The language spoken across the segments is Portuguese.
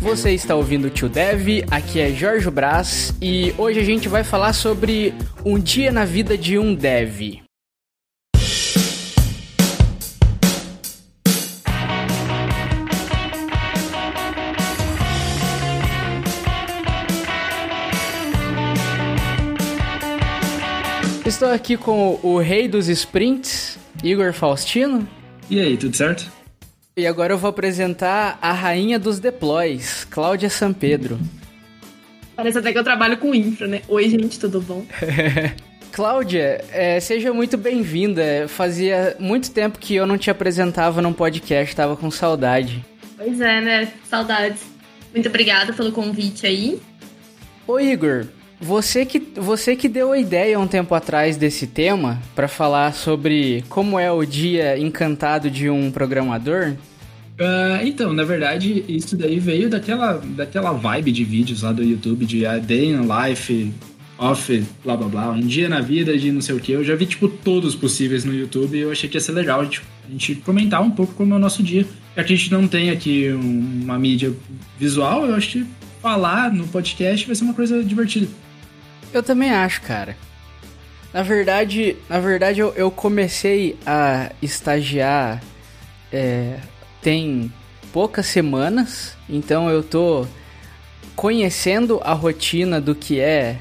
Você está ouvindo o Tio Dev, aqui é Jorge Brás e hoje a gente vai falar sobre um dia na vida de um dev. Estou aqui com o rei dos sprints, Igor Faustino. E aí, tudo certo? E agora eu vou apresentar a rainha dos deploys, Cláudia Pedro. Parece até que eu trabalho com infra, né? Oi, gente, tudo bom? Cláudia, é, seja muito bem-vinda. Fazia muito tempo que eu não te apresentava num podcast, tava com saudade. Pois é, né? Saudades. Muito obrigada pelo convite aí. Ô Igor, você que, você que deu a ideia um tempo atrás desse tema para falar sobre como é o dia encantado de um programador? Uh, então, na verdade, isso daí veio daquela, daquela vibe de vídeos lá do YouTube de a Day in Life, Off, blá blá blá, um dia na vida de não sei o que. Eu já vi, tipo, todos possíveis no YouTube e eu achei que ia ser legal tipo, a gente comentar um pouco como é o nosso dia. Já que a gente não tem aqui um, uma mídia visual, eu acho que falar no podcast vai ser uma coisa divertida. Eu também acho, cara. Na verdade, na verdade eu, eu comecei a estagiar é, tem poucas semanas, então eu tô conhecendo a rotina do que é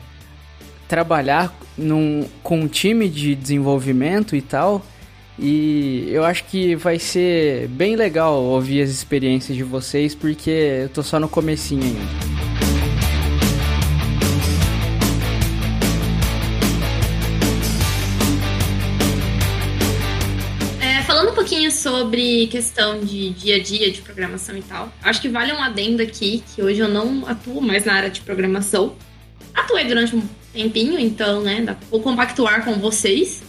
trabalhar num, com um time de desenvolvimento e tal. E eu acho que vai ser bem legal ouvir as experiências de vocês, porque eu tô só no comecinho ainda. Sobre questão de dia a dia de programação e tal. Acho que vale um adendo aqui, que hoje eu não atuo mais na área de programação. Atuei durante um tempinho, então, né, dá vou compactuar com vocês.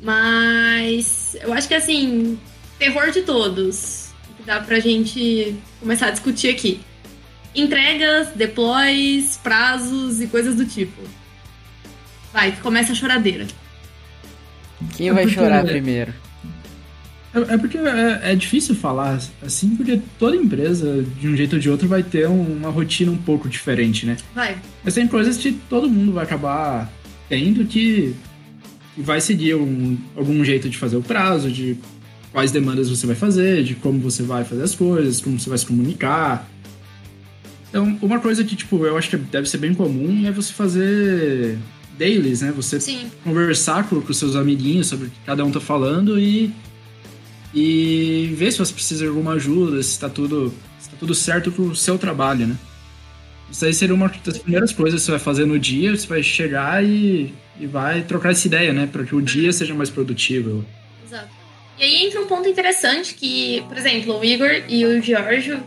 Mas eu acho que assim, terror de todos. Que dá pra gente começar a discutir aqui. Entregas, deploys, prazos e coisas do tipo. Vai, começa a choradeira. Quem vai chorar primeiro? É, é porque é, é, difícil falar assim, porque toda empresa, de um jeito ou de outro, vai ter uma rotina um pouco diferente, né? Vai. Mas tem coisas que todo mundo vai acabar tendo que, que vai seguir um, algum jeito de fazer o prazo, de quais demandas você vai fazer, de como você vai fazer as coisas, como você vai se comunicar. Então, uma coisa que, tipo, eu acho que deve ser bem comum é você fazer dailies, né? Você Sim. conversar com, com seus amiguinhos sobre o que cada um tá falando e e ver se você precisa de alguma ajuda, se está tudo, tá tudo certo pro seu trabalho, né? Isso aí seria uma das primeiras coisas que você vai fazer no dia, você vai chegar e, e vai trocar essa ideia, né? Para que o dia seja mais produtivo. Exato. E aí entra um ponto interessante que, por exemplo, o Igor e o Giorgio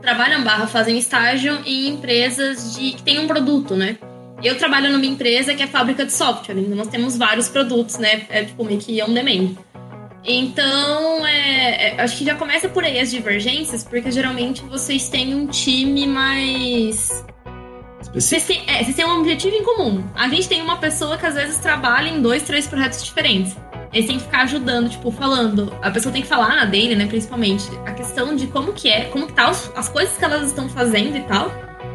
trabalham barra, fazem estágio em empresas de que tem um produto, né? Eu trabalho numa empresa que é fábrica de software, então nós temos vários produtos, né? É tipo meio que on demand. Então, é, é, acho que já começa por aí as divergências, porque geralmente vocês têm um time mais. Vocês têm, é, vocês têm um objetivo em comum. A gente tem uma pessoa que às vezes trabalha em dois, três projetos diferentes. Eles têm que ficar ajudando, tipo, falando. A pessoa tem que falar na dele, né, principalmente, a questão de como que é, como que tá os, as coisas que elas estão fazendo e tal.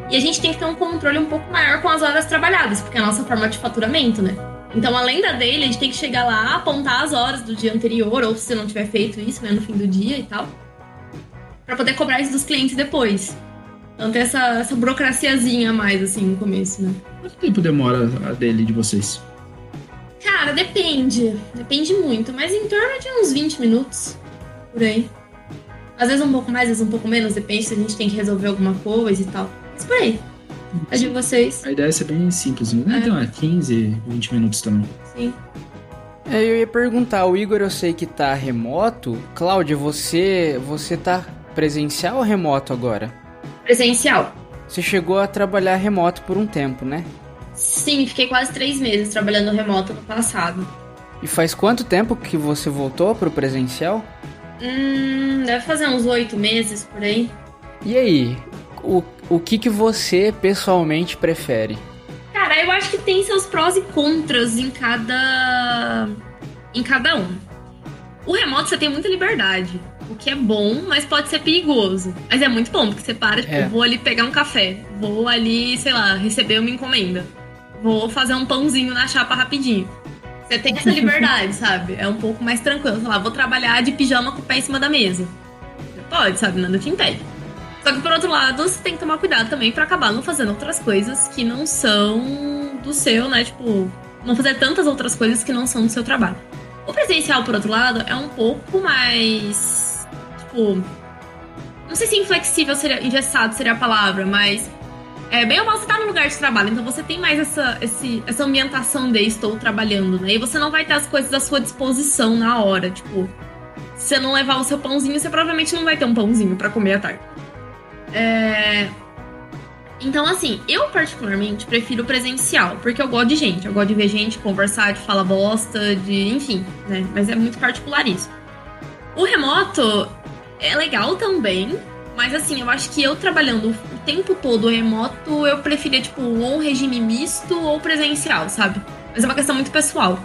E a gente tem que ter um controle um pouco maior com as horas trabalhadas, porque é a nossa forma de faturamento, né? Então, além da dele, a gente tem que chegar lá, apontar as horas do dia anterior, ou se não tiver feito isso, né, no fim do dia e tal, para poder cobrar isso dos clientes depois. Então tem essa, essa burocraciazinha a mais, assim, no começo, né? Quanto tempo demora a dele de vocês? Cara, depende. Depende muito, mas em torno de uns 20 minutos, por aí. Às vezes um pouco mais, às vezes um pouco menos, depende se a gente tem que resolver alguma coisa e tal. Mas por aí. A de vocês? A ideia é ser bem simples, né? É. Então, é 15, 20 minutos também. Sim. É, eu ia perguntar, o Igor eu sei que tá remoto. Cláudia, você, você tá presencial ou remoto agora? Presencial. Você chegou a trabalhar remoto por um tempo, né? Sim, fiquei quase três meses trabalhando remoto no passado. E faz quanto tempo que você voltou pro presencial? Hum, deve fazer uns oito meses por aí. E aí, o, o que, que você pessoalmente prefere? Cara, eu acho que tem seus prós e contras em cada. em cada um. O remoto você tem muita liberdade. O que é bom, mas pode ser perigoso. Mas é muito bom, porque você para, tipo, é. vou ali pegar um café, vou ali, sei lá, receber uma encomenda, vou fazer um pãozinho na chapa rapidinho. Você tem essa liberdade, sabe? É um pouco mais tranquilo. Sei lá, vou trabalhar de pijama com o pé em cima da mesa. Você pode, sabe? Nada te impede. Só que por outro lado, você tem que tomar cuidado também para acabar não fazendo outras coisas que não são do seu, né? Tipo, não fazer tantas outras coisas que não são do seu trabalho. O presencial, por outro lado, é um pouco mais. Tipo. Não sei se inflexível seria. engessado seria a palavra, mas. É bem ou mal você tá no lugar de trabalho, então você tem mais essa, esse, essa ambientação de estou trabalhando, né? E você não vai ter as coisas à sua disposição na hora. Tipo, se você não levar o seu pãozinho, você provavelmente não vai ter um pãozinho para comer à tarde. É... Então, assim, eu particularmente prefiro presencial, porque eu gosto de gente, eu gosto de ver gente, conversar, de falar bosta, de. enfim, né? Mas é muito particular isso. O remoto é legal também, mas assim, eu acho que eu trabalhando o tempo todo remoto, eu preferia, tipo, ou um regime misto ou presencial, sabe? Mas é uma questão muito pessoal.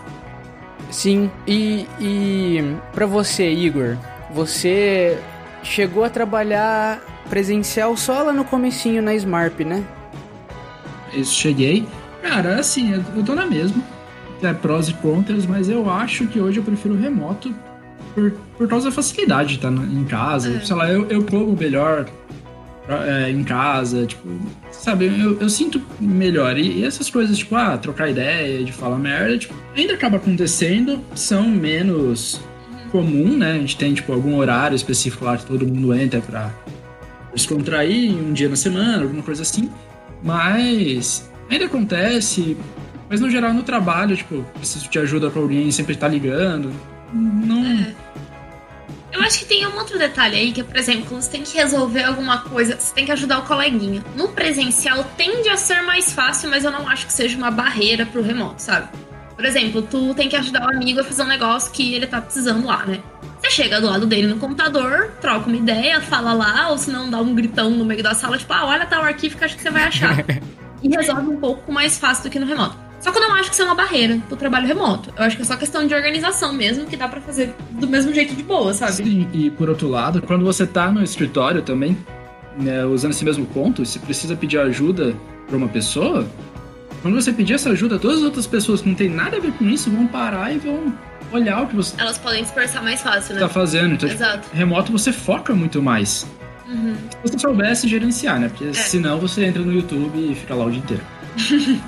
Sim, e, e para você, Igor, você chegou a trabalhar presencial só lá no comecinho na Smart, né? Isso, cheguei. Cara, assim, eu tô na mesma. É prós e contras, mas eu acho que hoje eu prefiro remoto por, por causa da facilidade de estar em casa. É. Sei lá, eu, eu como melhor é, em casa, tipo, sabe, eu, eu sinto melhor. E, e, essas coisas, tipo, ah, trocar ideia, de falar merda, tipo, ainda acaba acontecendo, são menos. Comum, né? A gente tem, tipo, algum horário específico lá que todo mundo entra pra descontrair um dia na semana, alguma coisa assim. Mas ainda acontece. Mas no geral no trabalho, tipo, preciso de ajuda com alguém, sempre tá ligando. Não. É. Eu acho que tem um outro detalhe aí, que é, por exemplo, quando você tem que resolver alguma coisa, você tem que ajudar o coleguinha. No presencial tende a ser mais fácil, mas eu não acho que seja uma barreira pro remoto, sabe? Por exemplo, tu tem que ajudar o amigo a fazer um negócio que ele tá precisando lá, né? Você chega do lado dele no computador, troca uma ideia, fala lá, ou se não dá um gritão no meio da sala, tipo, ah, olha tal arquivo que acho que você vai achar. e resolve um pouco mais fácil do que no remoto. Só que eu não acho que isso é uma barreira pro trabalho remoto. Eu acho que é só questão de organização mesmo, que dá para fazer do mesmo jeito de boa, sabe? Sim, e por outro lado, quando você tá no escritório também, né, usando esse mesmo ponto, se precisa pedir ajuda para uma pessoa, quando você pedir essa ajuda, todas as outras pessoas que não tem nada a ver com isso vão parar e vão olhar o que você. Elas podem dispersar mais fácil, né? Tá fazendo. Então, tipo, Exato. Tipo, remoto você foca muito mais. Uhum. Se você soubesse gerenciar, né? Porque é. senão você entra no YouTube e fica lá o dia inteiro.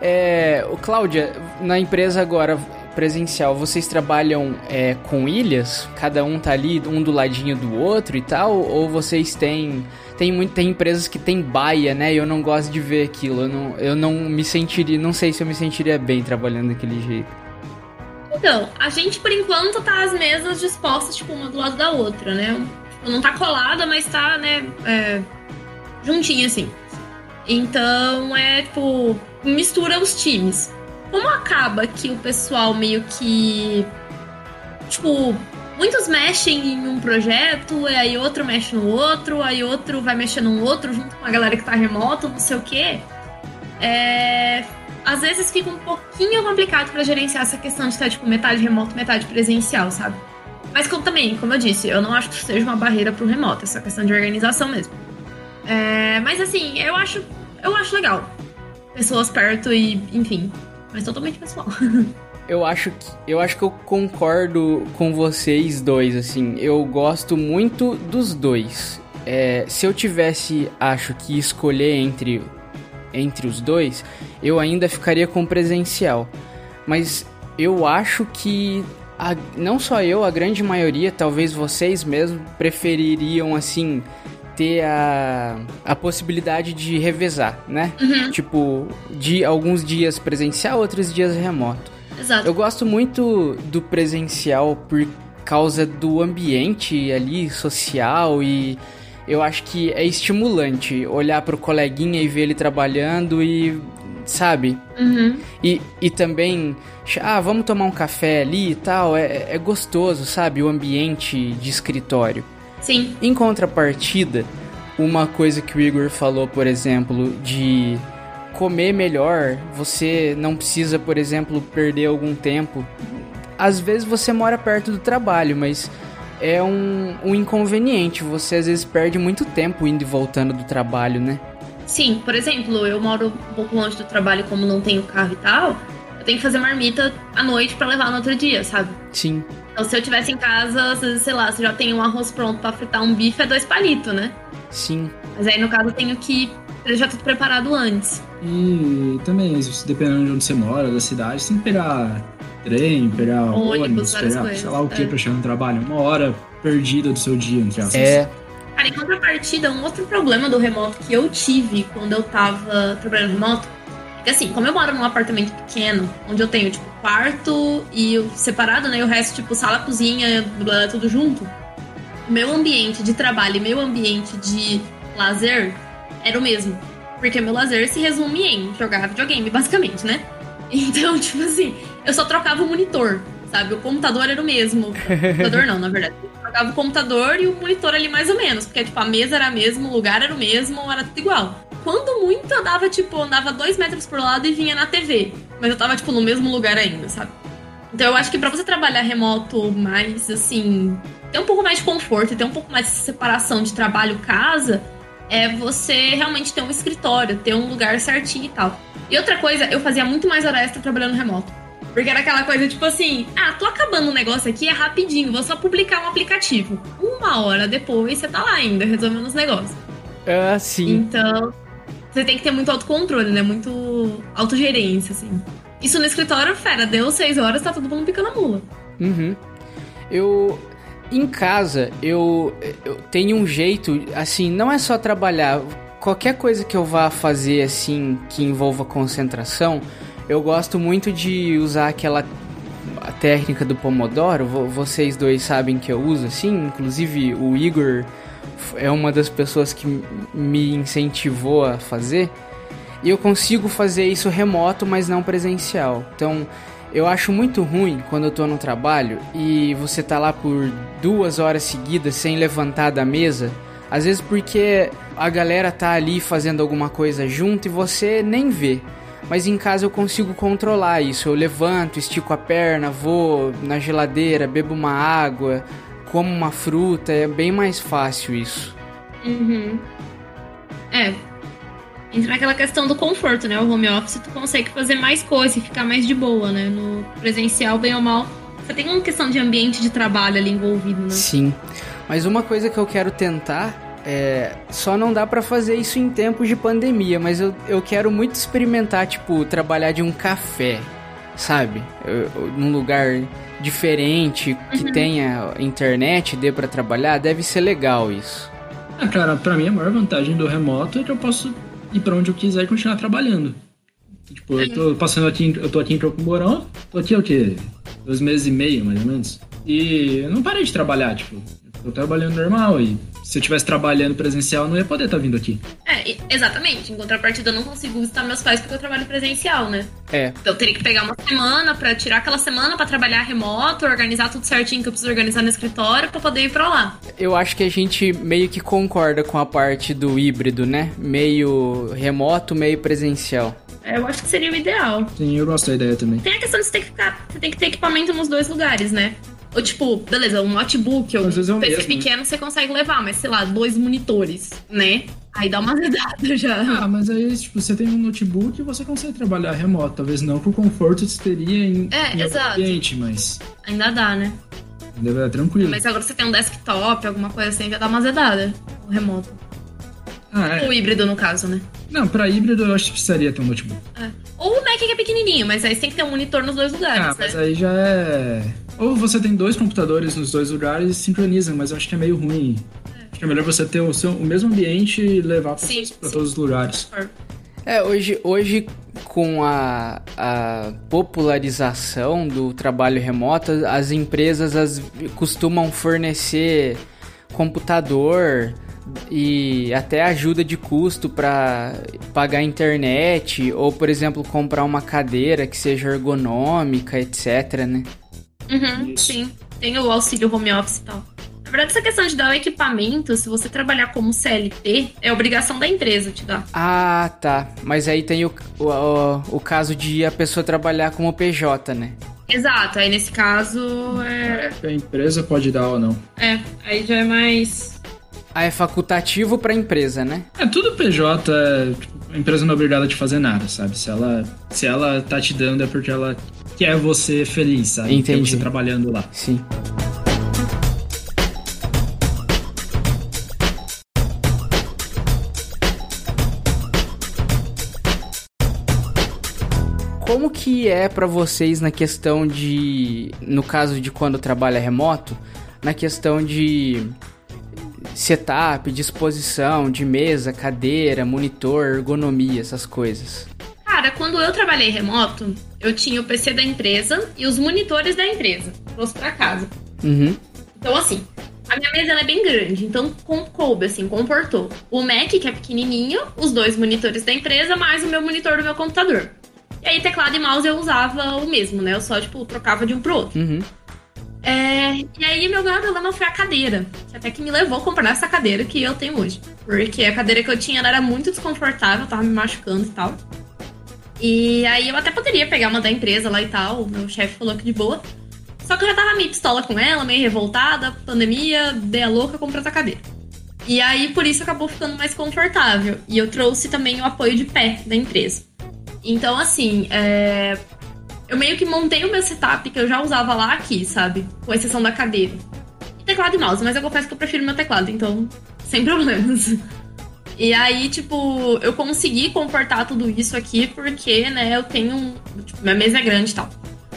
é, o Cláudia, na empresa agora presencial, vocês trabalham é, com ilhas? Cada um tá ali, um do ladinho do outro e tal? Ou vocês têm tem, muito, tem empresas que tem baia, né? E eu não gosto de ver aquilo. Eu não, eu não me sentiria. Não sei se eu me sentiria bem trabalhando daquele jeito. Então, a gente por enquanto tá as mesas dispostas, tipo, uma do lado da outra, né? Tipo, não tá colada, mas tá, né? É, juntinha assim. Então é tipo, mistura os times. Como acaba que o pessoal meio que. Tipo, muitos mexem em um projeto, aí outro mexe no outro, aí outro vai mexer no outro junto com a galera que tá remoto, não sei o quê. É, às vezes fica um pouquinho complicado para gerenciar essa questão de estar, tipo, metade remoto, metade presencial, sabe? Mas como também, como eu disse, eu não acho que seja uma barreira pro remoto, essa questão de organização mesmo. É, mas assim, eu acho, eu acho legal. Pessoas perto e, enfim, mas totalmente pessoal. Eu acho que eu acho que eu concordo com vocês dois, assim. Eu gosto muito dos dois. É, se eu tivesse, acho que escolher entre entre os dois, eu ainda ficaria com presencial. Mas eu acho que a, não só eu, a grande maioria, talvez vocês mesmo prefeririam assim ter a, a possibilidade de revezar, né? Uhum. Tipo, de alguns dias presencial, outros dias remoto. Exato. Eu gosto muito do presencial por causa do ambiente ali social e eu acho que é estimulante olhar pro coleguinha e ver ele trabalhando e sabe? Uhum. E, e também, ah, vamos tomar um café ali e tal. É, é gostoso, sabe? O ambiente de escritório. Sim. Em contrapartida, uma coisa que o Igor falou, por exemplo, de comer melhor, você não precisa, por exemplo, perder algum tempo. Às vezes você mora perto do trabalho, mas é um, um inconveniente. Você às vezes perde muito tempo indo e voltando do trabalho, né? Sim, por exemplo, eu moro um pouco longe do trabalho, como não tenho carro e tal, eu tenho que fazer marmita à noite para levar no outro dia, sabe? Sim. Então, se eu tivesse em casa, sei lá, se já tem um arroz pronto para fritar um bife, é dois palitos, né? Sim. Mas aí, no caso, eu tenho que deixar tudo preparado antes. E também, dependendo de onde você mora, da cidade, você tem que pegar trem, pegar ônibus, ônibus pegar coisas, sei lá o que é. pra chegar no trabalho. Uma hora perdida do seu dia, entre aspas. É. Cara, em contrapartida, um outro problema do remoto que eu tive quando eu tava trabalhando remoto é que, assim, como eu moro num apartamento pequeno, onde eu tenho, tipo, quarto e separado, né? E o resto, tipo, sala, cozinha, tudo junto. Meu ambiente de trabalho e meu ambiente de lazer era o mesmo. Porque meu lazer se resume em jogar videogame, basicamente, né? Então, tipo assim, eu só trocava o monitor, sabe? O computador era o mesmo. O computador não, na verdade. Eu trocava o computador e o monitor ali mais ou menos. Porque, tipo, a mesa era a mesma, o lugar era o mesmo, era tudo igual. Quando muito, eu dava, tipo, andava dois metros por lado e vinha na TV. Mas eu tava, tipo, no mesmo lugar ainda, sabe? Então eu acho que para você trabalhar remoto mais, assim, ter um pouco mais de conforto, ter um pouco mais de separação de trabalho-casa, é você realmente ter um escritório, ter um lugar certinho e tal. E outra coisa, eu fazia muito mais hora extra trabalhando remoto. Porque era aquela coisa tipo assim: ah, tô acabando um negócio aqui, é rapidinho, vou só publicar um aplicativo. Uma hora depois você tá lá ainda, resolvendo os negócios. Ah, sim. Então, você tem que ter muito autocontrole, né? Muito autogerência, assim. Isso no escritório, fera, deu seis horas, tá todo mundo picando a mula. Uhum. Eu. Em casa, eu, eu tenho um jeito, assim, não é só trabalhar. Qualquer coisa que eu vá fazer, assim, que envolva concentração, eu gosto muito de usar aquela a técnica do Pomodoro. Vocês dois sabem que eu uso, assim. Inclusive, o Igor é uma das pessoas que me incentivou a fazer. E eu consigo fazer isso remoto, mas não presencial. Então, eu acho muito ruim quando eu tô no trabalho e você tá lá por duas horas seguidas sem levantar da mesa. Às vezes porque a galera tá ali fazendo alguma coisa junto e você nem vê. Mas em casa eu consigo controlar isso. Eu levanto, estico a perna, vou na geladeira, bebo uma água, como uma fruta. É bem mais fácil isso. Uhum. É. Entra naquela questão do conforto, né? O home office tu consegue fazer mais coisa e ficar mais de boa, né? No presencial, bem ou mal, você tem uma questão de ambiente de trabalho ali envolvido, né? Sim. Mas uma coisa que eu quero tentar é, só não dá para fazer isso em tempos de pandemia, mas eu, eu quero muito experimentar, tipo, trabalhar de um café, sabe? Eu, eu, num lugar diferente, que uhum. tenha internet, dê para trabalhar, deve ser legal isso. É, cara, pra mim a maior vantagem do remoto é que eu posso ir para onde eu quiser e continuar trabalhando. Tipo, eu tô passando aqui, eu tô aqui em Procumorão, tô aqui o quê? Dois meses e meio, mais ou menos. E eu não parei de trabalhar, tipo, tô trabalhando normal e se eu estivesse trabalhando presencial, eu não ia poder estar tá vindo aqui. É, exatamente. Em contrapartida, eu não consigo visitar meus pais porque eu trabalho presencial, né? É. Então eu teria que pegar uma semana para tirar aquela semana para trabalhar remoto, organizar tudo certinho que eu preciso organizar no escritório para poder ir para lá. Eu acho que a gente meio que concorda com a parte do híbrido, né? Meio remoto, meio presencial. É, eu acho que seria o ideal. Sim, eu gosto da ideia também. Tem a questão de você ter que ficar, você tem que ter equipamento nos dois lugares, né? Ou tipo, beleza, um notebook ou um PC né? pequeno você consegue levar, mas sei lá, dois monitores, né? Aí dá uma azedada já. Ah, mas aí, tipo, você tem um notebook e você consegue trabalhar remoto. Talvez não com o conforto que você teria em, é, em exato. ambiente, mas. Ainda dá, né? Ainda é tranquilo. Mas agora você tem um desktop, alguma coisa assim, já dá uma azedada. O remoto. Ah, é. O híbrido, no caso, né? Não, pra híbrido eu acho que precisaria ter um notebook. É. Ou o Mac que é pequenininho, mas aí você tem que ter um monitor nos dois lugares, ah, né? mas aí já é... Ou você tem dois computadores nos dois lugares e sincroniza, mas eu acho que é meio ruim. É. Acho que é melhor você ter o, seu, o mesmo ambiente e levar sim. todos os lugares. É, hoje, hoje com a, a popularização do trabalho remoto, as empresas as, costumam fornecer computador e até ajuda de custo para pagar internet ou, por exemplo, comprar uma cadeira que seja ergonômica, etc, né? Uhum, sim. Tem o auxílio home office e tal. Na verdade, essa questão de dar o equipamento, se você trabalhar como CLT, é obrigação da empresa te dar. Ah, tá. Mas aí tem o, o, o caso de a pessoa trabalhar como PJ, né? Exato, aí nesse caso é. A empresa pode dar ou não. É, aí já é mais. Ah, é facultativo pra empresa, né? É, tudo PJ, é, tipo, a empresa não é obrigada a te fazer nada, sabe? Se ela, se ela tá te dando é porque ela quer você feliz, sabe? Entendi. Quer você trabalhando lá. Sim. Como que é pra vocês na questão de, no caso de quando trabalha remoto, na questão de setup, disposição de mesa, cadeira, monitor, ergonomia, essas coisas? Cara, quando eu trabalhei remoto, eu tinha o PC da empresa e os monitores da empresa. Trouxe pra casa. Uhum. Então, assim, a minha mesa ela é bem grande, então coube, assim, comportou. O Mac, que é pequenininho, os dois monitores da empresa, mais o meu monitor do meu computador. E aí, teclado e mouse eu usava o mesmo, né? Eu só, tipo, trocava de um pro outro. Uhum. É, e aí, meu problema foi a cadeira. Até que me levou a comprar essa cadeira que eu tenho hoje. Porque a cadeira que eu tinha era muito desconfortável, tava me machucando e tal. E aí eu até poderia pegar uma da empresa lá e tal, o meu chefe falou que de boa. Só que eu já tava meio pistola com ela, meio revoltada, pandemia, dei a louca, comprei essa cadeira. E aí por isso acabou ficando mais confortável. E eu trouxe também o apoio de pé da empresa. Então, assim, é... eu meio que montei o meu setup que eu já usava lá aqui, sabe? Com exceção da cadeira. E teclado e mouse, mas eu confesso que eu prefiro meu teclado, então, sem problemas. E aí, tipo, eu consegui comportar tudo isso aqui porque, né, eu tenho. Tipo, minha mesa é grande e tal.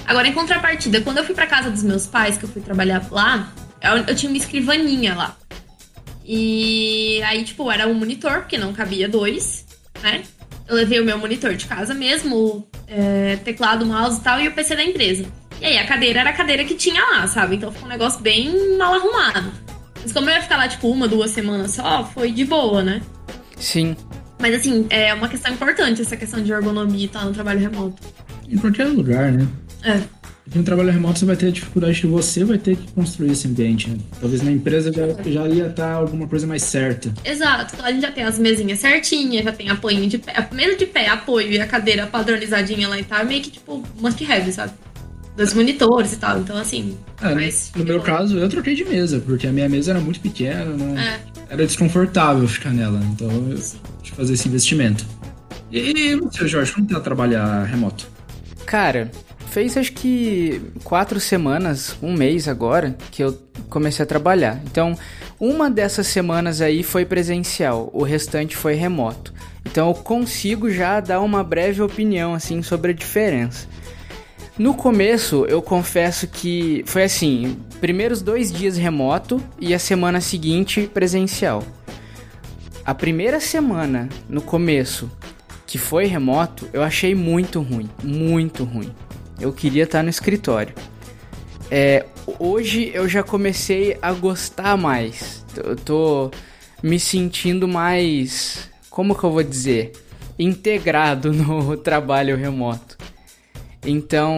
Agora, em contrapartida, quando eu fui pra casa dos meus pais, que eu fui trabalhar lá, eu, eu tinha uma escrivaninha lá. E aí, tipo, era um monitor, porque não cabia dois, né? Eu levei o meu monitor de casa mesmo, é, teclado, mouse e tal, e o PC da empresa. E aí, a cadeira era a cadeira que tinha lá, sabe? Então ficou um negócio bem mal arrumado. Mas como eu ia ficar lá, tipo, uma, duas semanas só, foi de boa, né? Sim. Mas assim, é uma questão importante essa questão de ergonomia e tal no trabalho remoto. Em qualquer lugar, né? É. Porque no trabalho remoto você vai ter a dificuldade que você vai ter que construir esse ambiente, né? Talvez na empresa já, já ia estar alguma coisa mais certa. Exato. Então a gente já tem as mesinhas certinhas, já tem apoio de pé. A mesa de pé, apoio e a cadeira padronizadinha lá e tal, é meio que tipo must have, sabe? Dos monitores e tal. Então, assim. É, mas- no meu caso, eu troquei de mesa, porque a minha mesa era muito pequena, não, É. era desconfortável ficar nela. Então eu tive que fazer esse investimento. E você, Jorge, como tá trabalhar remoto? Cara, fez acho que quatro semanas, um mês agora, que eu comecei a trabalhar. Então, uma dessas semanas aí foi presencial, o restante foi remoto. Então, eu consigo já dar uma breve opinião assim sobre a diferença. No começo, eu confesso que foi assim: primeiros dois dias remoto e a semana seguinte presencial. A primeira semana, no começo, que foi remoto, eu achei muito ruim, muito ruim. Eu queria estar no escritório. É, hoje eu já comecei a gostar mais. Eu tô me sentindo mais, como que eu vou dizer, integrado no trabalho remoto. Então,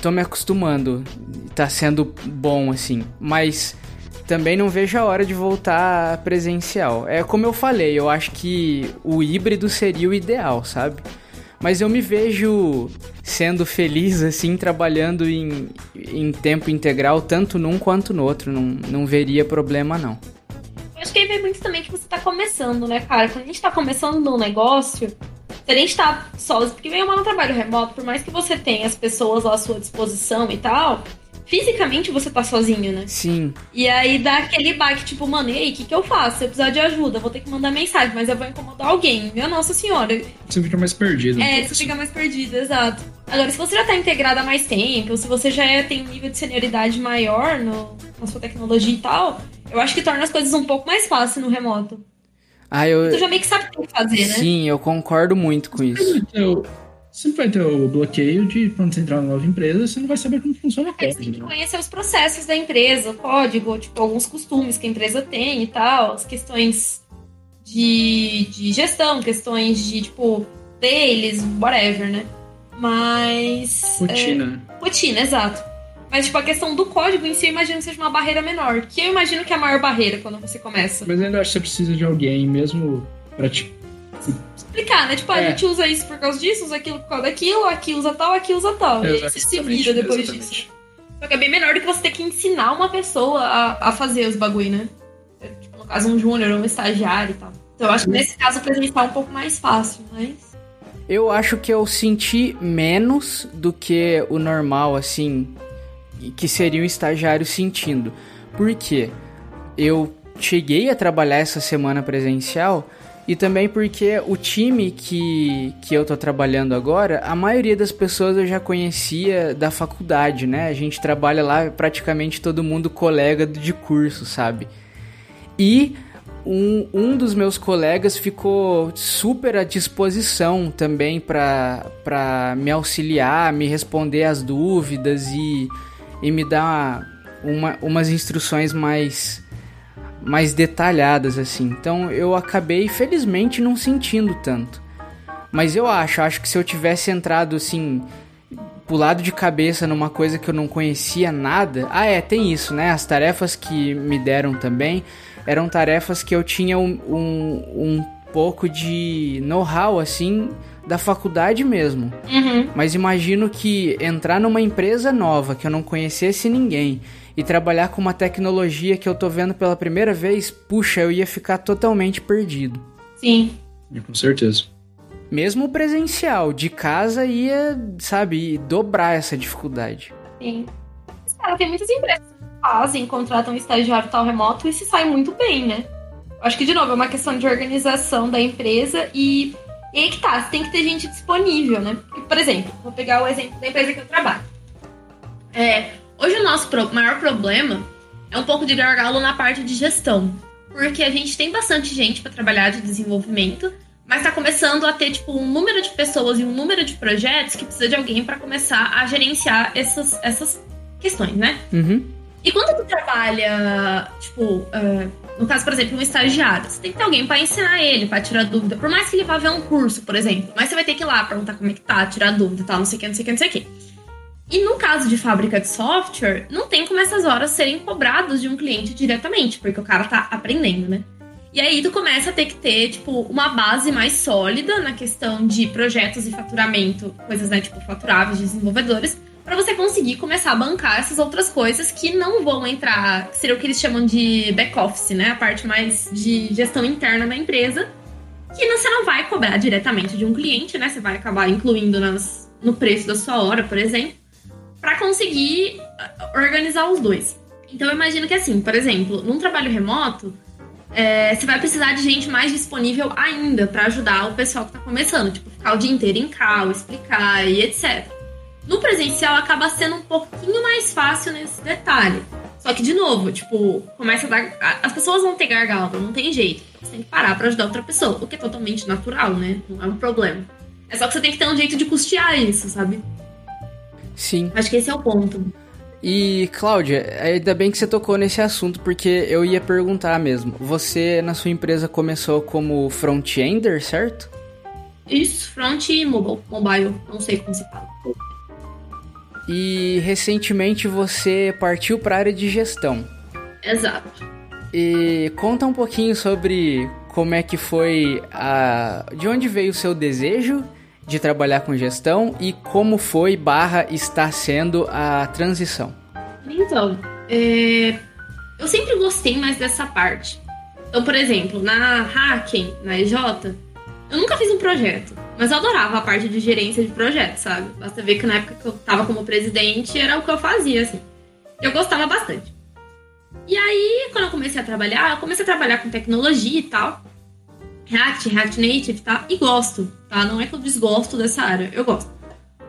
tô me acostumando. Tá sendo bom assim, mas também não vejo a hora de voltar presencial. É como eu falei, eu acho que o híbrido seria o ideal, sabe? Mas eu me vejo sendo feliz assim, trabalhando em, em tempo integral, tanto num quanto no outro. Não, não veria problema, não. Eu acho que aí vem muito também que você tá começando, né, cara? Quando a gente tá começando num negócio, a gente tá sozinho, porque vem um trabalho remoto, por mais que você tenha as pessoas à sua disposição e tal, fisicamente você tá sozinho, né? Sim, E aí dá aquele baque, tipo, mano, e aí, o que, que eu faço? Se eu precisar de ajuda, vou ter que mandar mensagem, mas eu vou incomodar alguém. Minha Nossa Senhora. Você fica mais perdido. É, você fica mais perdido, exato. Agora, se você já tá integrado há mais tempo, se você já é- tem um nível de senioridade maior no, na sua tecnologia e tal, eu acho que torna as coisas um pouco mais fáceis no remoto. ah, eu. Tu já meio que sabe o que fazer, né? Sim, eu concordo muito com isso. O- Sempre vai ter o bloqueio de quando você entrar numa nova empresa, você não vai saber como funciona o É, você tem que conhecer os processos da empresa, o código, tipo, alguns costumes que a empresa tem e tal, as questões de, de gestão, questões de, tipo, deles, whatever, né? Mas. Rotina, é, rotina, exato. Mas, tipo, a questão do código em si, eu imagino que seja uma barreira menor. Que eu imagino que é a maior barreira quando você começa. Mas ainda acho que você precisa de alguém mesmo pra te. Explicar, né? Tipo, ah, a É. gente usa isso por causa disso, usa aquilo por causa daquilo, aqui usa tal, aqui usa tal. e aí você se vira depois exatamente. disso. Só que é bem menor do que você ter que ensinar uma pessoa a, a fazer os bagulho, né? É, Tipo, no caso, um júnior, um estagiário e tal. Então eu acho que nesse caso o presencial é um pouco mais fácil, mas. Eu acho que eu senti menos do que o normal, assim, que seria um estagiário sentindo. Por quê? Eu cheguei a trabalhar essa semana presencial e também porque o time que, que eu tô trabalhando agora, a maioria das pessoas eu já conhecia da faculdade, né? A gente trabalha lá praticamente todo mundo colega de curso, sabe? E um, um dos meus colegas ficou super à disposição também para me auxiliar, me responder as dúvidas e, e me dar uma, umas instruções mais, mais detalhadas assim. Então eu acabei felizmente não sentindo tanto. Mas eu acho, acho que se eu tivesse entrado assim pulado de cabeça numa coisa que eu não conhecia nada. Ah, é, tem isso, né? As tarefas que me deram também eram tarefas que eu tinha um, um, um pouco de know-how, assim, da faculdade mesmo. Uhum. Mas imagino que entrar numa empresa nova que eu não conhecesse ninguém e trabalhar com uma tecnologia que eu tô vendo pela primeira vez, puxa, eu ia ficar totalmente perdido. Sim. Com certeza. Mesmo presencial, de casa ia, sabe, dobrar essa dificuldade. Sim. Mas, cara, tem muitas empresas que fazem, contratam um estagiário tal remoto e se sai muito bem, né? Acho que, de novo, é uma questão de organização da empresa e, e aí que tá, tem que ter gente disponível, né? Porque, por exemplo, vou pegar o exemplo da empresa que eu trabalho. É, hoje o nosso maior problema é um pouco de gargalo na parte de gestão. Porque a gente tem bastante gente para trabalhar de desenvolvimento, mas tá começando a ter, tipo, um número de pessoas e um número de projetos que precisa de alguém para começar a gerenciar essas, essas questões, né? Uhum. E quando tu trabalha, tipo, é, no caso, por exemplo, um estagiário, você tem que ter alguém pra ensinar ele, pra tirar dúvida. Por mais que ele vá ver um curso, por exemplo, mas você vai ter que ir lá perguntar como é que tá, tirar dúvida tal, não sei o que, não sei o que, não sei o que. E no caso de fábrica de software, não tem como essas horas serem cobradas de um cliente diretamente, porque o cara tá aprendendo, né? E aí tu começa a ter que ter, tipo, uma base mais sólida na questão de projetos e faturamento, coisas, né, tipo, faturáveis de desenvolvedores, Pra você conseguir começar a bancar essas outras coisas que não vão entrar, que seria o que eles chamam de back office, né? A parte mais de gestão interna da empresa, que você não vai cobrar diretamente de um cliente, né? Você vai acabar incluindo nas, no preço da sua hora, por exemplo, pra conseguir ah, organizar os dois. Então eu imagino que assim, por exemplo, num trabalho remoto, é, você vai precisar de gente mais disponível ainda pra ajudar o pessoal que tá começando, tipo, ficar o dia inteiro em call, explicar e etc. No presencial acaba sendo um pouquinho mais fácil nesse detalhe. Só que, de novo, tipo, começa a dar. As pessoas vão ter gargalo, não tem jeito. Você tem que parar pra ajudar outra pessoa, o que é totalmente natural, né? Não é um problema. É só que você tem que ter um jeito de custear isso, sabe? Sim. Acho que esse é o ponto. E, Cláudia, ainda bem que você tocou nesse assunto, porque eu ia perguntar mesmo. Você, na sua empresa, começou como front-ender, certo? Isso, front e mobile, mobile, não sei como se fala. E recentemente você partiu para a área de gestão. Exato. E conta um pouquinho sobre como é que foi a. De onde veio o seu desejo de trabalhar com gestão e como foi barra está sendo a transição. Então, é, eu sempre gostei mais dessa parte. Então, por exemplo, na Hacking, na EJ, eu nunca fiz um projeto, mas eu adorava a parte de gerência de projetos, sabe? Basta ver que na época que eu tava como presidente era o que eu fazia, assim. Eu gostava bastante. E aí, quando eu comecei a trabalhar, eu comecei a trabalhar com tecnologia e tal. React, React Native tal. E gosto, tá? Não é que eu desgosto dessa área, eu gosto.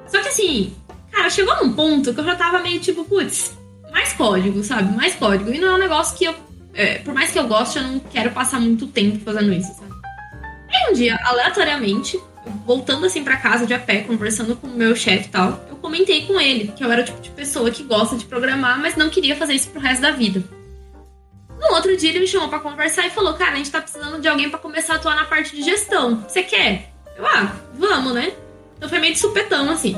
Só que assim, cara, chegou num ponto que eu já tava meio tipo, putz, mais código, sabe? Mais código. E não é um negócio que eu. é, por mais que eu goste, eu não quero passar muito tempo fazendo isso, sabe? Aí um dia, aleatoriamente, voltando assim pra casa de a pé, conversando com o meu chefe e tal, eu comentei com ele que eu era o tipo de pessoa que gosta de programar, mas não queria fazer isso pro resto da vida. No outro dia ele me chamou pra conversar e falou: Cara, a gente tá precisando de alguém pra começar a atuar na parte de gestão. Você quer? Eu, ah, vamos, né? Então foi meio de supetão, assim.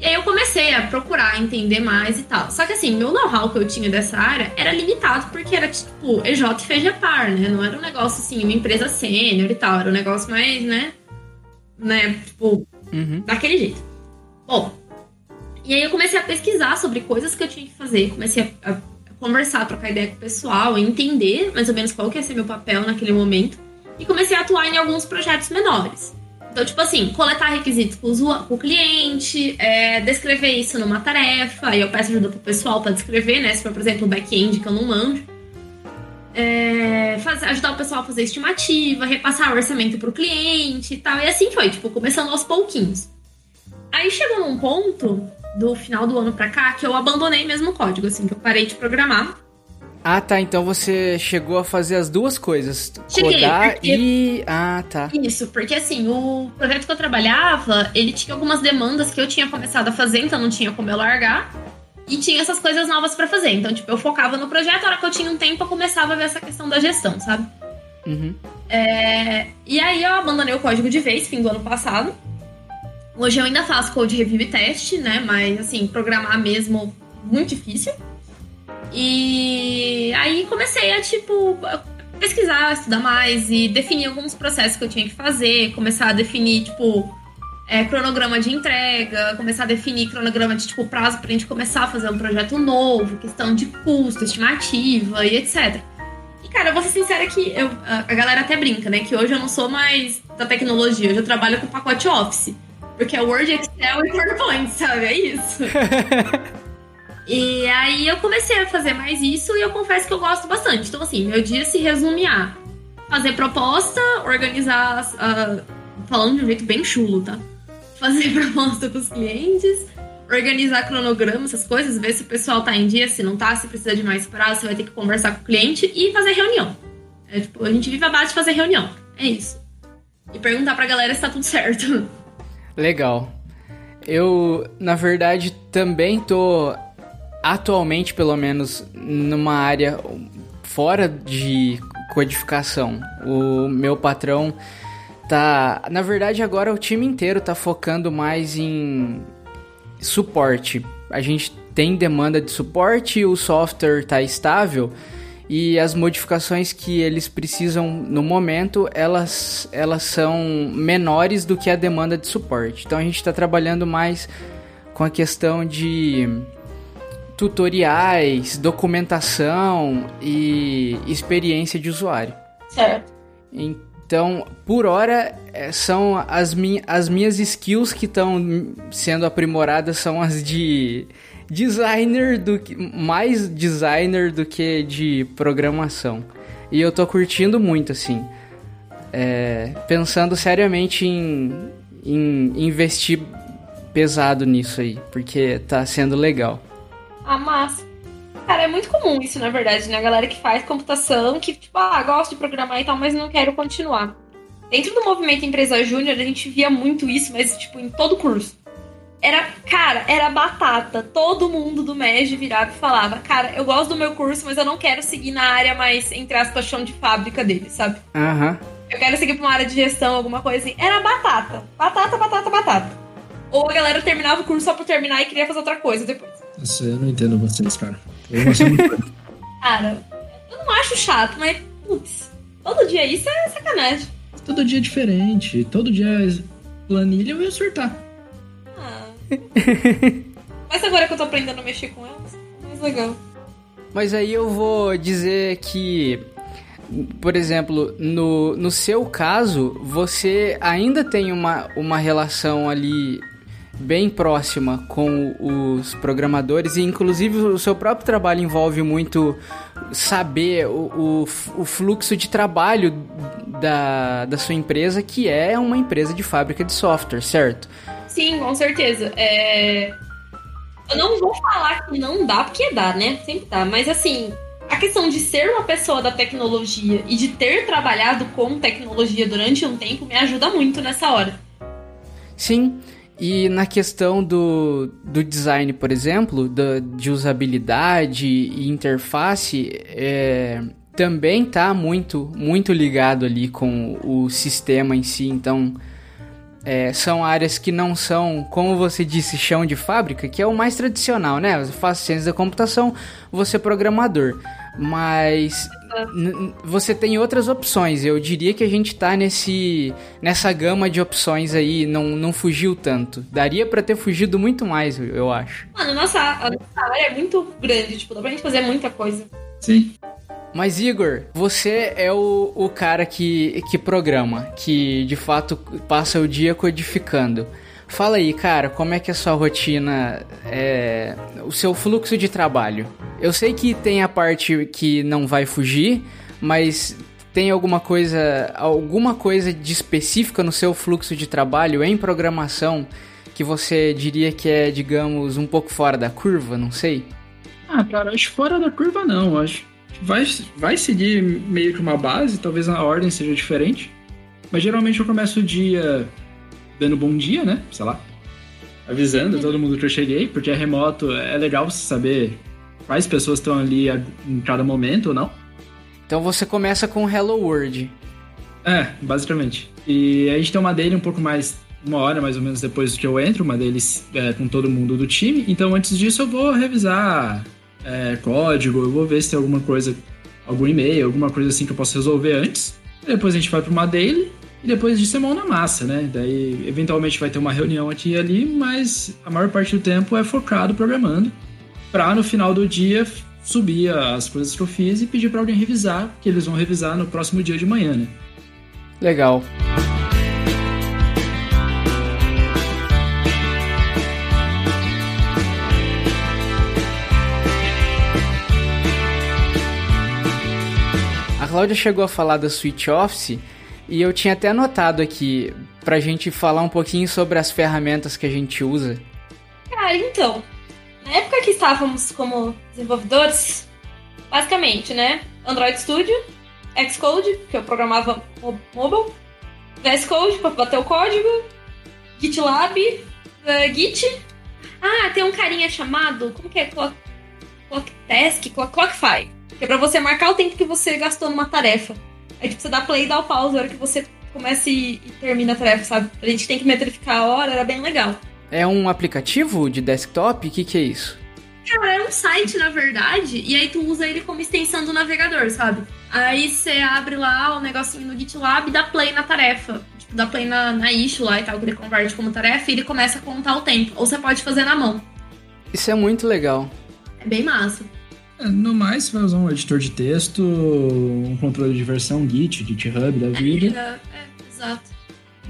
E aí eu comecei a procurar entender mais e tal. Só que assim, meu know-how que eu tinha dessa área era limitado porque era tipo EJ e FGPAR, né? Não era um negócio assim, uma empresa sênior e tal. Era um negócio mais, né? Né? Tipo, uhum. daquele jeito. Bom, e aí eu comecei a pesquisar sobre coisas que eu tinha que fazer. Comecei a, a conversar, trocar ideia com o pessoal, entender mais ou menos qual que ia ser meu papel naquele momento. E comecei a atuar em alguns projetos menores. Então, tipo assim, coletar requisitos com o, cliente, é, descrever isso numa tarefa, aí eu peço ajuda pro pessoal para descrever, né? Se for, por exemplo, o back-end que eu não manjo. É, fazer, ajudar o pessoal a fazer estimativa, repassar o orçamento pro cliente e tal. E assim foi, tipo, começando aos pouquinhos. Aí chegou num ponto do final do ano pra cá que eu abandonei mesmo o código, assim, que eu parei de programar. Ah, tá. Então você chegou a fazer as duas coisas. Cheguei, codar porque... e. Ah, tá. Isso, porque assim, o projeto que eu trabalhava, ele tinha algumas demandas que eu tinha começado a fazer, então não tinha como eu largar. E tinha essas coisas novas para fazer. Então, tipo, eu focava no projeto, a hora que eu tinha um tempo, eu começava a ver essa questão da gestão, sabe? Uhum. É... E aí eu abandonei o código de vez, fim do ano passado. Hoje eu ainda faço code review e teste, né? Mas, assim, programar mesmo, muito difícil. E aí comecei a, tipo, pesquisar, estudar mais e definir alguns processos que eu tinha que fazer, começar a definir, tipo, é, cronograma de entrega, começar a definir cronograma de, tipo, prazo pra gente começar a fazer um projeto novo, questão de custo, estimativa e etc. E, cara, eu vou ser sincera que eu, a galera até brinca, né? Que hoje eu não sou mais da tecnologia, hoje eu trabalho com pacote Office. Porque é Word, Excel e PowerPoint, sabe? É isso. e aí eu comecei a fazer mais isso e eu confesso que eu gosto bastante. Então, assim, meu dia se resume a fazer proposta, organizar. Uh, falando de um jeito bem chulo, tá? Fazer proposta com os clientes, organizar cronograma, essas coisas, ver se o pessoal tá em dia, se não tá, se precisa de mais prazo, você vai ter que conversar com o cliente e fazer reunião. É, tipo, a gente vive a base de fazer reunião. É isso. E perguntar pra galera se tá tudo certo. Legal. Eu, na verdade, também tô atualmente, pelo menos, numa área fora de codificação. O meu patrão tá, na verdade, agora o time inteiro tá focando mais em suporte. A gente tem demanda de suporte, o software tá estável e as modificações que eles precisam no momento elas, elas são menores do que a demanda de suporte. Então a gente está trabalhando mais com a questão de tutoriais, documentação e experiência de usuário. Certo. Então, por hora, é, são as, mi as minhas skills que estão sendo aprimoradas são as de designer do que mais designer do que de programação. E eu tô curtindo muito assim. É, pensando seriamente em, em investir pesado nisso aí, porque tá sendo legal. Ah, massa. Cara, é muito comum isso, na verdade, né? A galera que faz computação, que, tipo, ah, gosto de programar e tal, mas não quero continuar. Dentro do movimento Empresa Júnior, a gente via muito isso, mas, tipo, em todo curso. Era, cara, era batata. Todo mundo do MEG virava e falava: Cara, eu gosto do meu curso, mas eu não quero seguir na área mais, entre aspas, chão de fábrica dele, sabe? Aham. Uhum. Eu quero seguir pra uma área de gestão, alguma coisa assim. Era batata. Batata, batata, batata. Ou a galera terminava o curso só por terminar e queria fazer outra coisa depois. Isso eu não entendo vocês, cara. Eu gosto muito. cara, eu não acho chato, mas, putz, todo dia isso é sacanagem. Todo dia é diferente. Todo dia é planilha eu ia acertar. Mas agora que eu tô aprendendo a mexer com elas, é mais legal. Mas aí eu vou dizer que, por exemplo, no, no seu caso, você ainda tem uma, uma relação ali bem próxima com os programadores e inclusive o seu próprio trabalho envolve muito saber o, o, o, fluxo de trabalho da, da sua empresa, que é uma empresa de fábrica de software, certo? Sim, com certeza. É... Eu não vou falar que não dá, porque dá, né? Sempre dá. Mas assim, a questão de ser uma pessoa da tecnologia e de ter trabalhado com tecnologia durante um tempo me ajuda muito nessa hora. Sim. E na questão do, do design, por exemplo, do, de usabilidade e interface, é, também tá muito, muito ligado ali com o sistema em si. Então, é, são áreas que não são, como você disse, chão de fábrica, que é o mais tradicional, né? Você faz ciência da computação, você é programador. Mas você tem outras opções. Eu diria que a gente tá nesse nessa gama de opções aí, não, não fugiu tanto. Daria para ter fugido muito mais, eu acho. Mano, nossa, a nossa área é muito grande, tipo, dá pra gente fazer muita coisa. Sim. Mas Igor, você é o, o cara que, que programa, que de fato passa o dia codificando. Fala aí, cara, como é que é a sua rotina, é, o seu fluxo de trabalho? Eu sei que tem a parte que não vai fugir, mas tem alguma coisa, alguma coisa de específica no seu fluxo de trabalho em programação que você diria que é, digamos, um pouco fora da curva, não sei? Ah, cara, acho fora da curva não, acho vai, vai seguir meio que uma base, talvez a ordem seja diferente. Mas geralmente eu começo o dia dando bom dia, né? Sei lá. Avisando todo mundo que eu cheguei, porque é remoto, é legal você saber quais pessoas estão ali em cada momento ou não. Então você começa com Hello World. É, basicamente. E a gente tem uma dele um pouco mais, uma hora mais ou menos depois que eu entro, uma deles é, com todo mundo do time. Então antes disso eu vou revisar é, código, eu vou ver se tem alguma coisa, algum e-mail, alguma coisa assim que eu posso resolver antes. Depois a gente vai para uma daily e depois disso é mão na massa, né? Daí eventualmente vai ter uma reunião aqui e ali, mas a maior parte do tempo é focado programando para no final do dia subir as coisas que eu fiz e pedir para alguém revisar, que eles vão revisar no próximo dia de manhã, né? Legal. Cláudia chegou a falar da Switch Office e eu tinha até anotado aqui pra gente falar um pouquinho sobre as ferramentas que a gente usa. Cara, então, na época que estávamos como desenvolvedores, basicamente, né? Android Studio, Xcode, que eu programava mobile, VS Code para bater o código, GitLab, uh, Git. Ah, tem um carinha chamado, como que é? Clock, Clock Task, Clock, Clockify. Que é pra você marcar o tempo que você gastou numa tarefa. Aí, tipo, você dá play e dá o pause na hora que você começa e, e termina a tarefa, sabe? A gente tem que metrificar a hora, era bem legal. É um aplicativo de desktop? O que, que é isso? Cara, é um site, na verdade, e aí tu usa ele como extensão do navegador, sabe? Aí você abre lá o negocinho no GitLab e dá play na tarefa. Tipo, dá play na, na issue lá e tal, que ele converte como tarefa e ele começa a contar o tempo. Ou você pode fazer na mão. Isso é muito legal. É bem massa. É, no mais, você vai usar um editor de texto, um controle de versão Git, GitHub da vida. É, é, exato.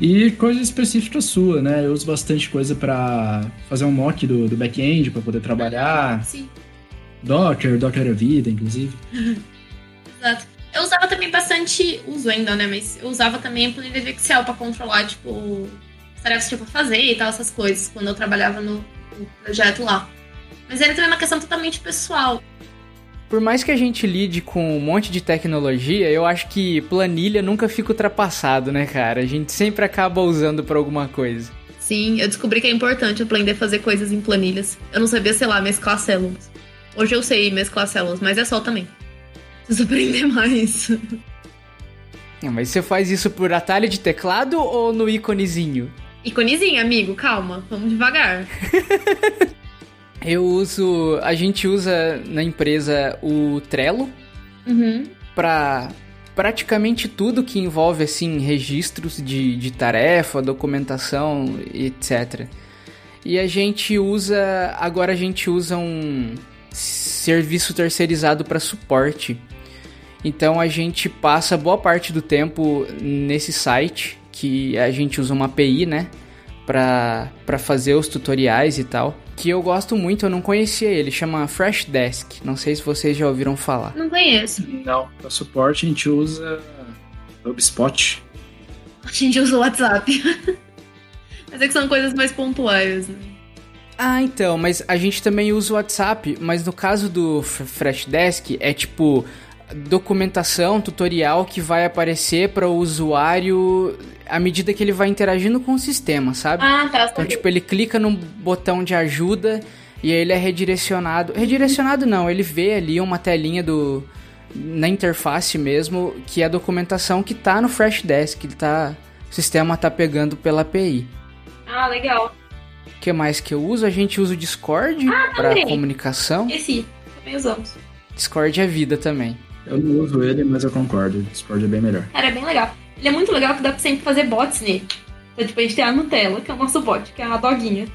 E coisa específica sua, né? Eu uso bastante coisa para fazer um mock do, do back-end, para poder trabalhar. Sim. Docker, Docker da vida, inclusive. exato. Eu usava também bastante, uso ainda, né? Mas eu usava também planilha de Excel para controlar, tipo, tarefas que eu fazer e tal, essas coisas, quando eu trabalhava no, no projeto lá. Mas era também uma questão totalmente pessoal. Por mais que a gente lide com um monte de tecnologia, eu acho que planilha nunca fica ultrapassado, né, cara? A gente sempre acaba usando para alguma coisa. Sim, eu descobri que é importante aprender a fazer coisas em planilhas. Eu não sabia, sei lá, mesclar células. Hoje eu sei mesclar células, mas é só também. Preciso aprender mais. É, mas você faz isso por atalho de teclado ou no íconezinho? Íconezinho, amigo, calma, vamos devagar. Eu uso. A gente usa na empresa o Trello uhum. para praticamente tudo que envolve assim registros de, de tarefa, documentação, etc. E a gente usa. Agora a gente usa um serviço terceirizado para suporte. Então a gente passa boa parte do tempo nesse site que a gente usa uma API, né? para fazer os tutoriais e tal. Que eu gosto muito, eu não conhecia ele, chama Freshdesk. Não sei se vocês já ouviram falar. Não conheço. Não, para suporte a gente usa HubSpot. A gente usa o WhatsApp. mas é que são coisas mais pontuais, né? Ah, então, mas a gente também usa o WhatsApp, mas no caso do Freshdesk é tipo documentação, tutorial que vai aparecer para o usuário à medida que ele vai interagindo com o sistema, sabe? Ah, tá. Então, tipo, ele clica no botão de ajuda e aí ele é redirecionado. Redirecionado não, ele vê ali uma telinha do na interface mesmo, que é a documentação que tá no Freshdesk, ele tá o sistema tá pegando pela API. Ah, legal. O que mais que eu uso? A gente usa o Discord Ah, para comunicação. Esse, também usamos. Discord é vida também. Eu não uso ele, mas eu concordo. O Discord é bem melhor. Cara, é bem legal. Ele é muito legal que dá pra sempre fazer bots nele. Então, tipo, a gente tem a Nutella, que é o nosso bot, que é a doguinha.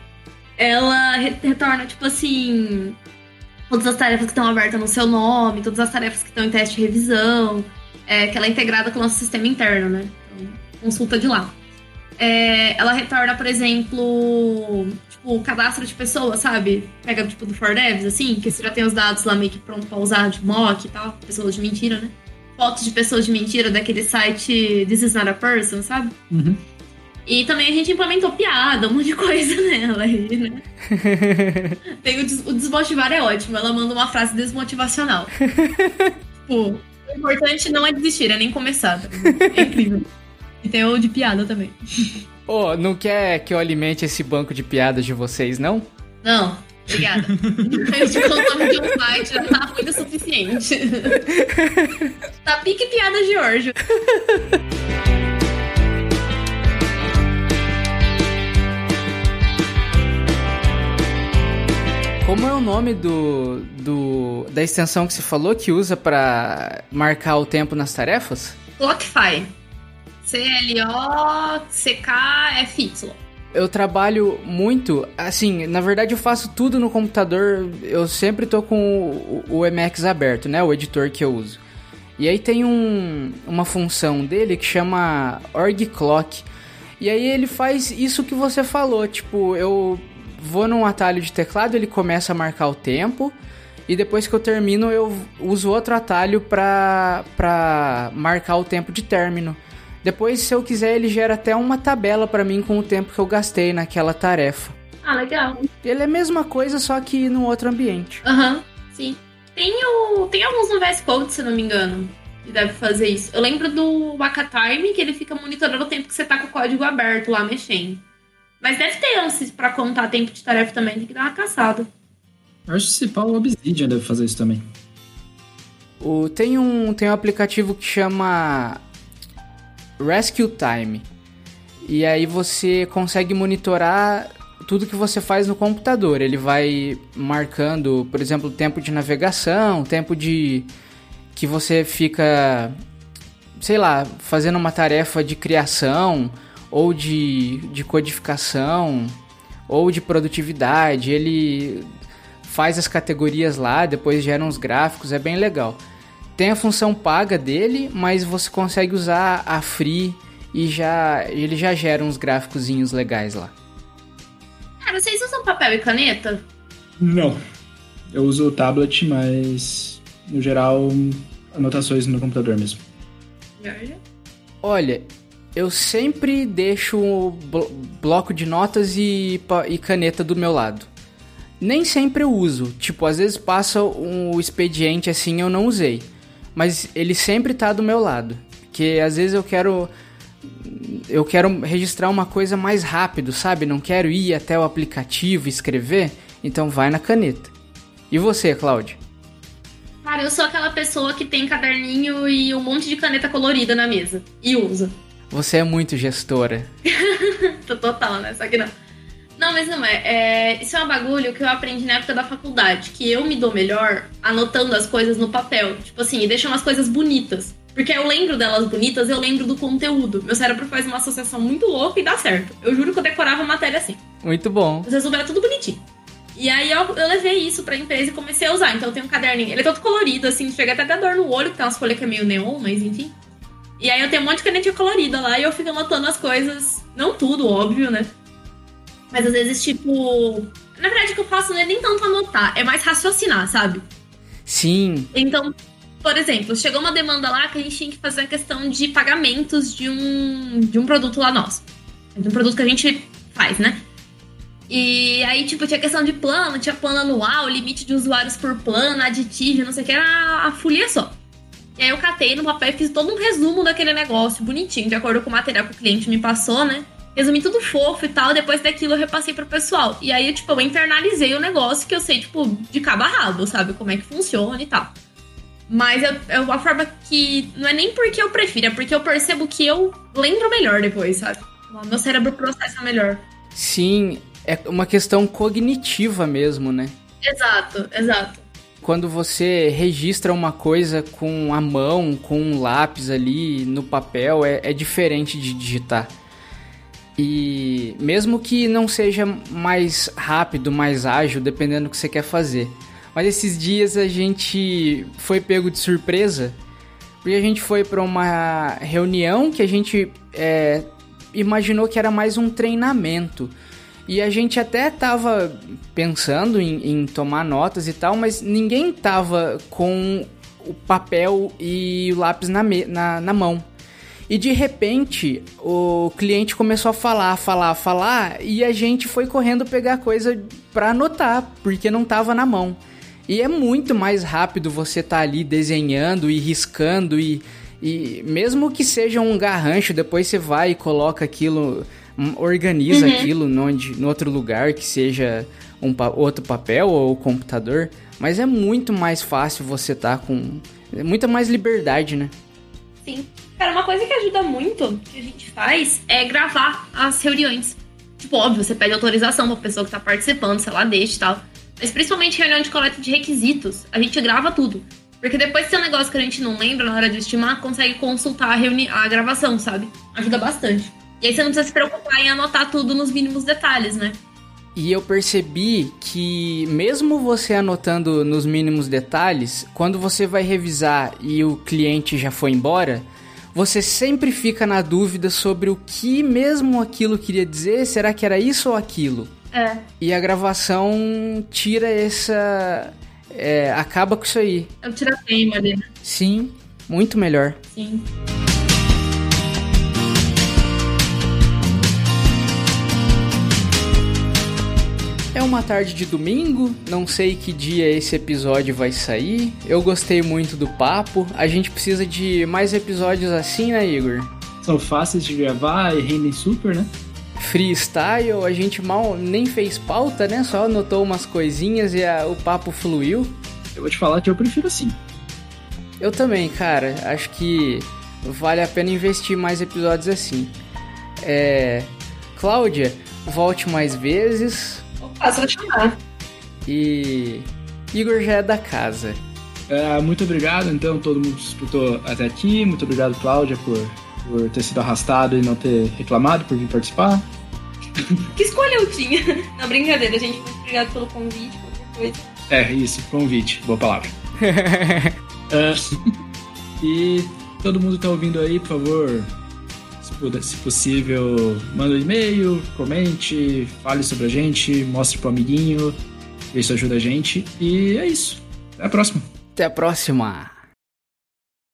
Ela re- retorna, tipo assim, todas as tarefas que estão abertas no seu nome, todas as tarefas que estão em teste de revisão, é, que ela é integrada com o nosso sistema interno, né? Então, consulta de lá. É, ela retorna, por exemplo, tipo, o cadastro de pessoas, sabe? Pega, tipo, do For Devs, assim, que você já tem os dados lá meio que pronto pra usar de mock e tal, pessoas de mentira, né? Fotos de pessoas de mentira daquele site This Is Not a Person, sabe? Uhum. E também a gente implementou piada, um monte de coisa nela aí, né? Tem o, des o desmotivar é ótimo, ela manda uma frase desmotivacional. tipo, o importante não é desistir, é nem começar. tá? É incrível. E tem o de piada também. Ô, não quer que eu alimente esse banco de piadas de vocês, não? Não, obrigada. A gente contamos de um site, já tá ruim o suficiente. tá pique piada Orjo. Como é o nome do, do da extensão que você falou que usa pra marcar o tempo nas tarefas? Clockify. C-L-O-C-K-F-Y. Eu trabalho muito, assim, na verdade eu faço tudo no computador, eu sempre tô com o, o Emacs aberto, né, o editor que eu uso. E aí tem um, uma função dele que chama org clock. E aí ele faz isso que você falou, tipo, eu vou num atalho de teclado, ele começa a marcar o tempo, e depois que eu termino eu uso outro atalho pra, pra marcar o tempo de término. Depois, se eu quiser, ele gera até uma tabela pra mim com o tempo que eu gastei naquela tarefa. Ah, legal. Ele é a mesma coisa, só que num outro ambiente. Aham, sim. Tem, o, tem alguns no VS Code, se não me engano, que deve fazer isso. Eu lembro do Wakatime, que ele fica monitorando o tempo que você tá com o código aberto lá mexendo. Mas deve ter antes pra contar tempo de tarefa também, tem que dar uma caçada. Eu acho que se pau, o Obsidian deve fazer isso também. O, tem, um, tem um aplicativo que chama Rescue Time. E aí você consegue monitorar tudo que você faz no computador. Ele vai marcando, por exemplo, tempo de navegação, tempo de que você fica, sei lá, fazendo uma tarefa de criação ou de, de codificação ou de produtividade. Ele faz as categorias lá, depois gera uns gráficos, é bem legal. Tem a função paga dele, mas você consegue usar a free e já ele já gera uns gráficozinhos legais lá. Cara, vocês usam papel e caneta? Não. Eu uso o tablet, mas no geral, anotações no computador mesmo. Jorge? Olha, eu sempre deixo o blo- bloco de notas e, e caneta do meu lado. Nem sempre eu uso, tipo, às vezes passa um expediente assim eu não usei. Mas ele sempre tá do meu lado. Porque às vezes eu quero. Eu quero registrar uma coisa mais rápido, sabe? Não quero ir até o aplicativo e escrever. Então vai na caneta. E você, Cláudia? Cara, eu sou aquela pessoa que tem caderninho e um monte de caneta colorida na mesa. E usa. Você é muito gestora. Tô total, né? Só que não. Não, mas não é. é. Isso é um bagulho que eu aprendi na época da faculdade. Que eu me dou melhor anotando as coisas no papel. Tipo assim, e deixando as coisas bonitas. Porque eu lembro delas bonitas, eu lembro do conteúdo. Meu cérebro faz uma associação muito louca e dá certo. Eu juro que eu decorava a matéria assim. Muito bom. Os resumos eram tudo bonitinho. E aí eu, eu levei isso pra empresa e comecei a usar. Então eu tenho um caderninho. Ele é todo colorido, assim, chega até a dar dor no olho, que tem umas folhas que é meio neon, mas enfim. E aí eu tenho um monte de canetinha colorida lá e eu fico anotando as coisas. Não tudo, óbvio, né? Mas às vezes, tipo. Na verdade, o que eu faço não é nem tanto anotar, é mais raciocinar, sabe? Sim, Então, por exemplo, chegou uma demanda lá que a gente tinha que fazer a questão de pagamentos de um, de um produto lá nosso. De um produto que a gente faz, né? E aí, tipo, tinha questão de plano, tinha plano anual, limite de usuários por plano, aditivo, não sei o que, era a folia só. E aí eu catei no papel e fiz todo um resumo daquele negócio, bonitinho, de acordo com o material que o cliente me passou, né? Resumi tudo fofo e tal, depois daquilo eu repassei pro pessoal. E aí, tipo, eu internalizei o negócio que eu sei, tipo, de cabo a rabo, sabe? Como é que funciona e tal. Mas é, é uma forma que não é nem porque eu prefiro, é porque eu percebo que eu lembro melhor depois, sabe? O meu cérebro processa melhor. Sim, é uma questão cognitiva mesmo, né? Exato, exato. Quando você registra uma coisa com a mão, com um lápis ali no papel, é, é diferente de digitar. E mesmo que não seja mais rápido, mais ágil, dependendo do que você quer fazer. Mas esses dias a gente foi pego de surpresa, porque a gente foi para uma reunião que a gente é, imaginou que era mais um treinamento. E a gente até tava pensando em, em tomar notas e tal, mas ninguém tava com o papel e o lápis na, me, na, na mão. E de repente, o cliente começou a falar, falar, falar, e a gente foi correndo pegar coisa para anotar, porque não tava na mão. E é muito mais rápido você tá ali desenhando e riscando e, e mesmo que seja um garrancho, depois você vai e coloca aquilo, hum, organiza uhum. aquilo onde, no outro lugar que seja um outro papel ou computador, mas é muito mais fácil você tá com é muita mais liberdade, né? Sim. Cara, uma coisa que ajuda muito que a gente faz é gravar as reuniões. Tipo, óbvio, você pede autorização pra pessoa que tá participando, sei lá, deixa e tal. Mas principalmente reunião de coleta de requisitos, a gente grava tudo. Porque depois se tem um negócio que a gente não lembra na hora de estimar, consegue consultar a, reuni a gravação, sabe? Ajuda bastante. E aí você não precisa se preocupar em anotar tudo nos mínimos detalhes, né? E eu percebi que, mesmo você anotando nos mínimos detalhes, quando você vai revisar e o cliente já foi embora, você sempre fica na dúvida sobre o que mesmo aquilo queria dizer, será que era isso ou aquilo? É. E a gravação tira essa. É, acaba com isso aí. É o tira-teima ali, né? Sim, muito melhor. Sim. Uma tarde de domingo, não sei que dia esse episódio vai sair. Eu gostei muito do papo. A gente precisa de mais episódios assim, né, Igor? São fáceis de gravar e rendem super, né? Freestyle, a gente mal nem fez pauta, né? Só anotou umas coisinhas e a, o papo fluiu. Eu vou te falar que eu prefiro assim. Eu também, cara. Acho que vale a pena investir mais episódios assim. É. Cláudia, volte mais vezes. Ah, só chamar. E Igor já é da casa. É, muito obrigado, então, todo mundo que disputou até aqui. Muito obrigado, Cláudia, por, por ter sido arrastado e não ter reclamado por vir participar. Que escolha eu tinha? Não, brincadeira, gente. Muito obrigado pelo convite, qualquer coisa. É, isso, convite. Boa palavra. uh, e todo mundo que tá ouvindo aí, por favor, se possível, manda um e-mail, comente, fale sobre a gente, mostre pro amiguinho, isso ajuda a gente. E é isso. Até a próxima. Até a próxima.